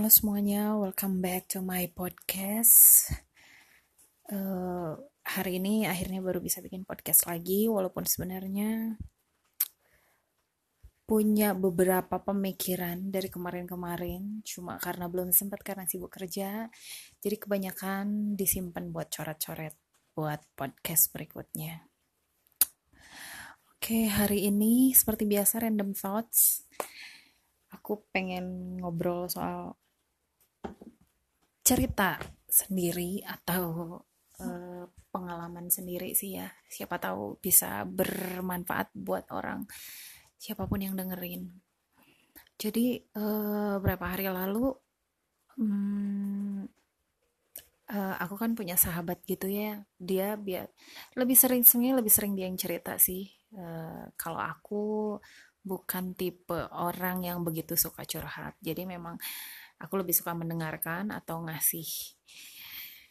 Halo semuanya, welcome back to my podcast. Uh, hari ini akhirnya baru bisa bikin podcast lagi, walaupun sebenarnya punya beberapa pemikiran dari kemarin-kemarin, cuma karena belum sempat karena sibuk kerja, jadi kebanyakan disimpan buat coret-coret buat podcast berikutnya. Oke, hari ini seperti biasa random thoughts aku pengen ngobrol soal cerita sendiri atau uh, pengalaman sendiri sih ya. Siapa tahu bisa bermanfaat buat orang siapa pun yang dengerin. Jadi uh, berapa hari lalu hmm, uh, aku kan punya sahabat gitu ya. Dia biar lebih sering sebenarnya lebih sering dia yang cerita sih. Uh, kalau aku bukan tipe orang yang begitu suka curhat. Jadi memang aku lebih suka mendengarkan atau ngasih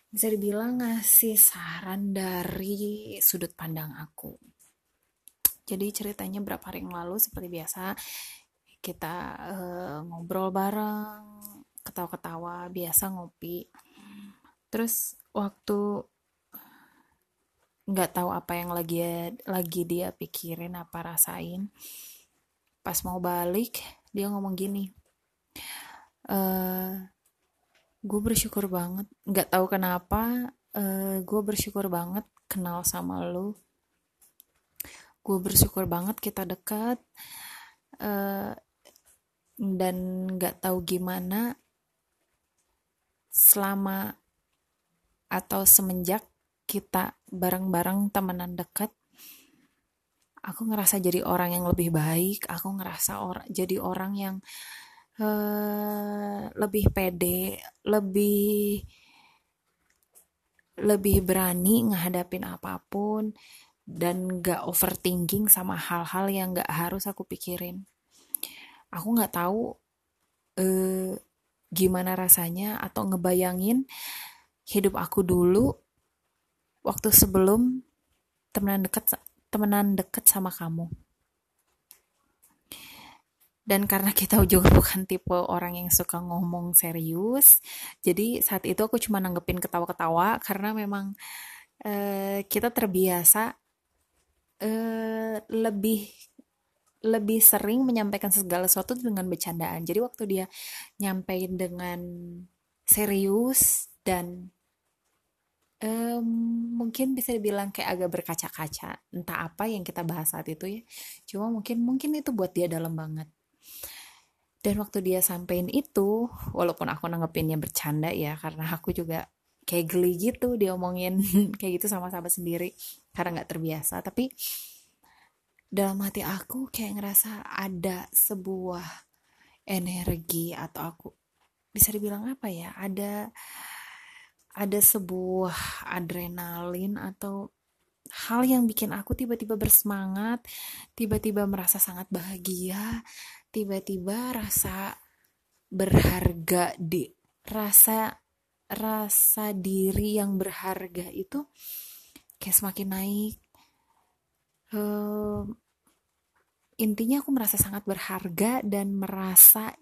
bisa dibilang ngasih saran dari sudut pandang aku. Jadi ceritanya berapa hari yang lalu seperti biasa kita uh, ngobrol bareng ketawa-ketawa biasa ngopi. Terus waktu nggak tahu apa yang lagi lagi dia pikirin apa rasain pas mau balik dia ngomong gini eh, gue bersyukur banget. Nggak tahu kenapa uh, eh, gue bersyukur banget kenal sama lo gue bersyukur banget kita dekat uh, dan nggak tahu gimana selama atau semenjak kita bareng-bareng temenan dekat aku ngerasa jadi orang yang lebih baik aku ngerasa orang jadi orang yang uh, lebih pede, lebih lebih berani ngehadapin apa pun dan gak overthinking sama hal-hal yang gak harus aku pikirin. Aku gak tahu uh, gimana rasanya atau ngebayangin hidup aku dulu waktu sebelum temenan deket temenan deket sama kamu dan karena kita juga bukan tipe orang yang suka ngomong serius jadi saat itu aku cuma nanggepin ketawa-ketawa karena memang uh, kita terbiasa uh, lebih lebih sering menyampaikan segala sesuatu dengan bercandaan. Jadi waktu dia nyampein dengan serius dan um, mungkin bisa dibilang kayak agak berkaca-kaca entah apa yang kita bahas saat itu ya. Cuma mungkin mungkin itu buat dia dalam banget dan waktu dia sampein itu walaupun aku nanggepinnya bercanda ya karena aku juga kayak geli gitu dia omongin kayak gitu sama sahabat sendiri. Karena nggak terbiasa. Tapi dalam hati aku kayak ngerasa ada sebuah energi atau aku bisa dibilang apa ya ada ada sebuah adrenalin atau hal yang bikin aku tiba-tiba bersemangat, tiba-tiba merasa sangat bahagia, tiba-tiba rasa berharga di rasa rasa diri yang berharga itu kayak semakin naik. Uh, intinya aku merasa sangat berharga dan merasa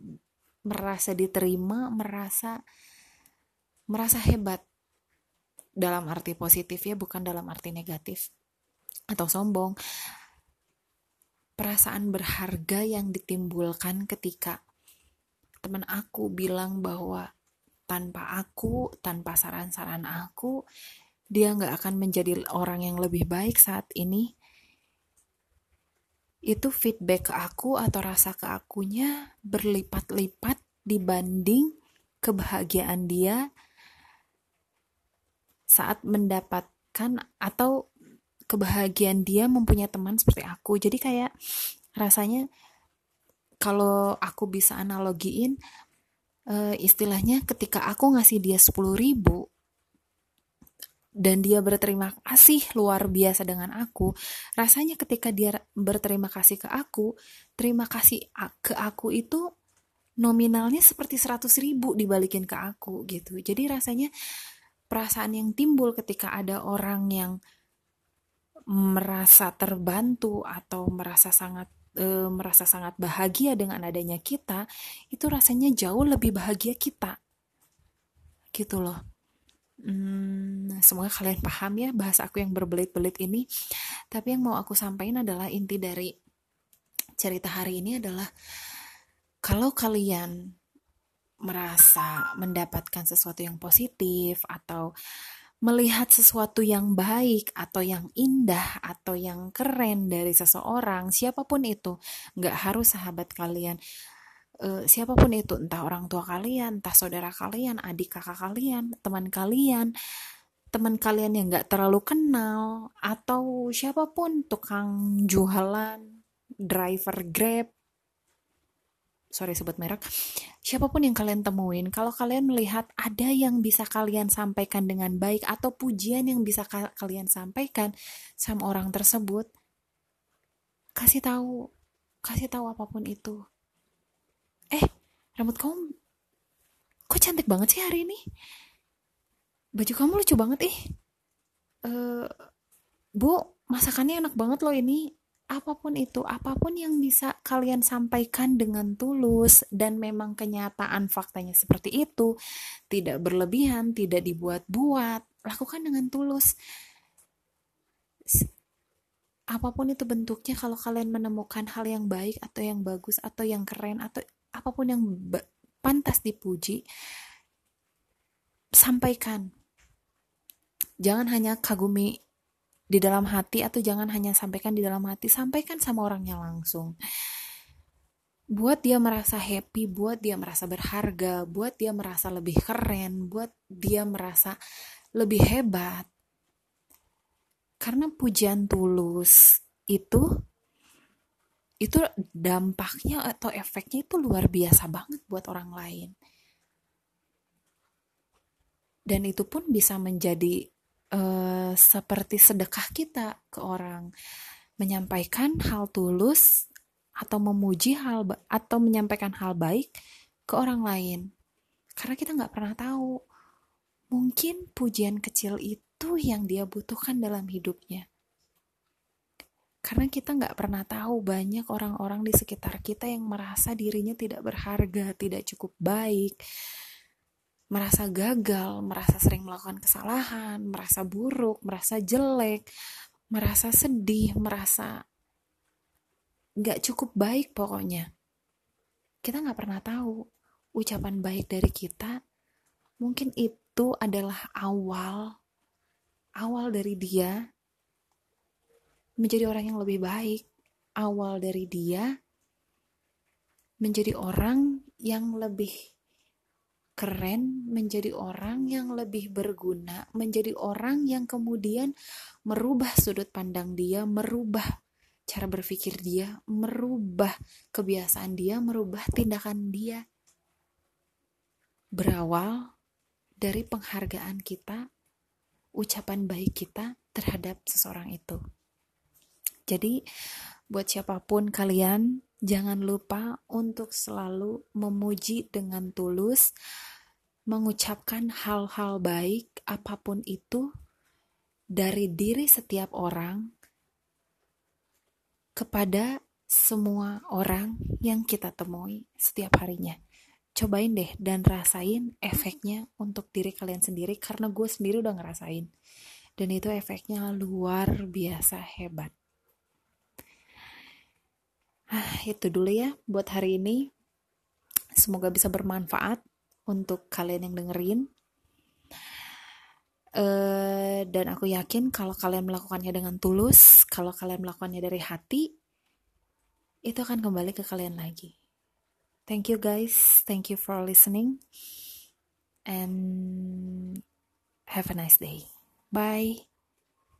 merasa diterima merasa merasa hebat. Dalam arti positif ya bukan dalam arti negatif atau sombong perasaan berharga yang ditimbulkan ketika teman aku bilang bahwa tanpa aku, tanpa saran-saran aku, dia nggak akan menjadi orang yang lebih baik saat ini. Itu feedback ke aku atau rasa ke akunya berlipat-lipat dibanding kebahagiaan dia saat mendapatkan atau kebahagiaan dia mempunyai teman seperti aku. Jadi kayak rasanya kalau aku bisa analogiin uh, istilahnya ketika aku ngasih dia 10 ribu dan dia berterima kasih luar biasa dengan aku rasanya ketika dia berterima kasih ke aku terima kasih ke aku itu nominalnya seperti 100 ribu dibalikin ke aku gitu. Jadi rasanya perasaan yang timbul ketika ada orang yang merasa terbantu atau merasa sangat e, merasa sangat bahagia dengan adanya kita, itu rasanya jauh lebih bahagia kita. Gitu loh. Hmm, semoga kalian paham ya bahasa aku yang berbelit-belit ini. Tapi yang mau aku sampaikan adalah inti dari cerita hari ini adalah kalau kalian merasa mendapatkan sesuatu yang positif atau melihat sesuatu yang baik atau yang indah atau yang keren dari seseorang, siapa pun itu, nggak harus sahabat kalian, uh, siapa pun itu, entah orang tua kalian, entah saudara kalian, adik kakak kalian, teman kalian, teman kalian yang nggak terlalu kenal, atau siapa pun tukang jualan, driver grab, sorry sebut merek, siapa pun yang kalian temuin, kalau kalian melihat ada yang bisa kalian sampaikan dengan baik atau pujian yang bisa ka kalian sampaikan sama orang tersebut, kasih tahu, kasih tahu apa pun itu. Eh, rambut kamu kok cantik banget sih hari ini? Baju kamu lucu banget ih. Uh, Bu, masakannya enak banget loh ini apa pun itu, apa pun yang bisa kalian sampaikan dengan tulus dan memang kenyataan faktanya seperti itu, tidak berlebihan, tidak dibuat-buat, lakukan dengan tulus. Apa pun itu bentuknya, kalau kalian menemukan hal yang baik atau yang bagus atau yang keren atau apa pun yang pantas dipuji, sampaikan. Jangan hanya kagumi di dalam hati atau jangan hanya sampaikan di dalam hati, sampaikan sama orangnya langsung. Buat dia merasa happy, buat dia merasa berharga, buat dia merasa lebih keren, buat dia merasa lebih hebat. Karena pujian tulus itu itu dampaknya atau efeknya itu luar biasa banget buat orang lain. Dan itu pun bisa menjadi uh, seperti sedekah kita ke orang, menyampaikan hal tulus atau memuji hal atau menyampaikan hal baik ke orang lain, karena kita nggak pernah tahu. Mungkin pujian kecil itu yang dia butuhkan dalam hidupnya. Karena kita nggak pernah tahu banyak orang-orang di sekitar kita yang merasa dirinya tidak berharga, tidak cukup baik, merasa gagal, merasa sering melakukan kesalahan, merasa buruk, merasa jelek, merasa sedih, merasa gak cukup baik pokoknya. Kita gak pernah tahu ucapan baik dari kita, mungkin itu adalah awal, awal dari dia menjadi orang yang lebih baik, awal dari dia menjadi orang yang lebih keren, menjadi orang yang lebih berguna, menjadi orang yang kemudian merubah sudut pandang dia, merubah cara berpikir dia, merubah kebiasaan dia, merubah tindakan dia. Berawal dari penghargaan kita, ucapan baik kita terhadap seseorang itu. Jadi, buat siapa pun kalian Jangan lupa untuk selalu memuji dengan tulus, mengucapkan hal-hal baik apa pun itu dari diri setiap orang kepada semua orang yang kita temui setiap harinya. Cobain deh dan rasain efeknya untuk diri kalian sendiri karena gue sendiri udah ngerasain. Dan itu efeknya luar biasa hebat. Ah, itu dulu ya buat hari ini. Semoga bisa bermanfaat untuk kalian yang dengerin. Uh, dan aku yakin kalau kalian melakukannya dengan tulus, kalau kalian melakukannya dari hati, itu akan kembali ke kalian lagi. Thank you guys, thank you for listening, and have a nice day. Bye.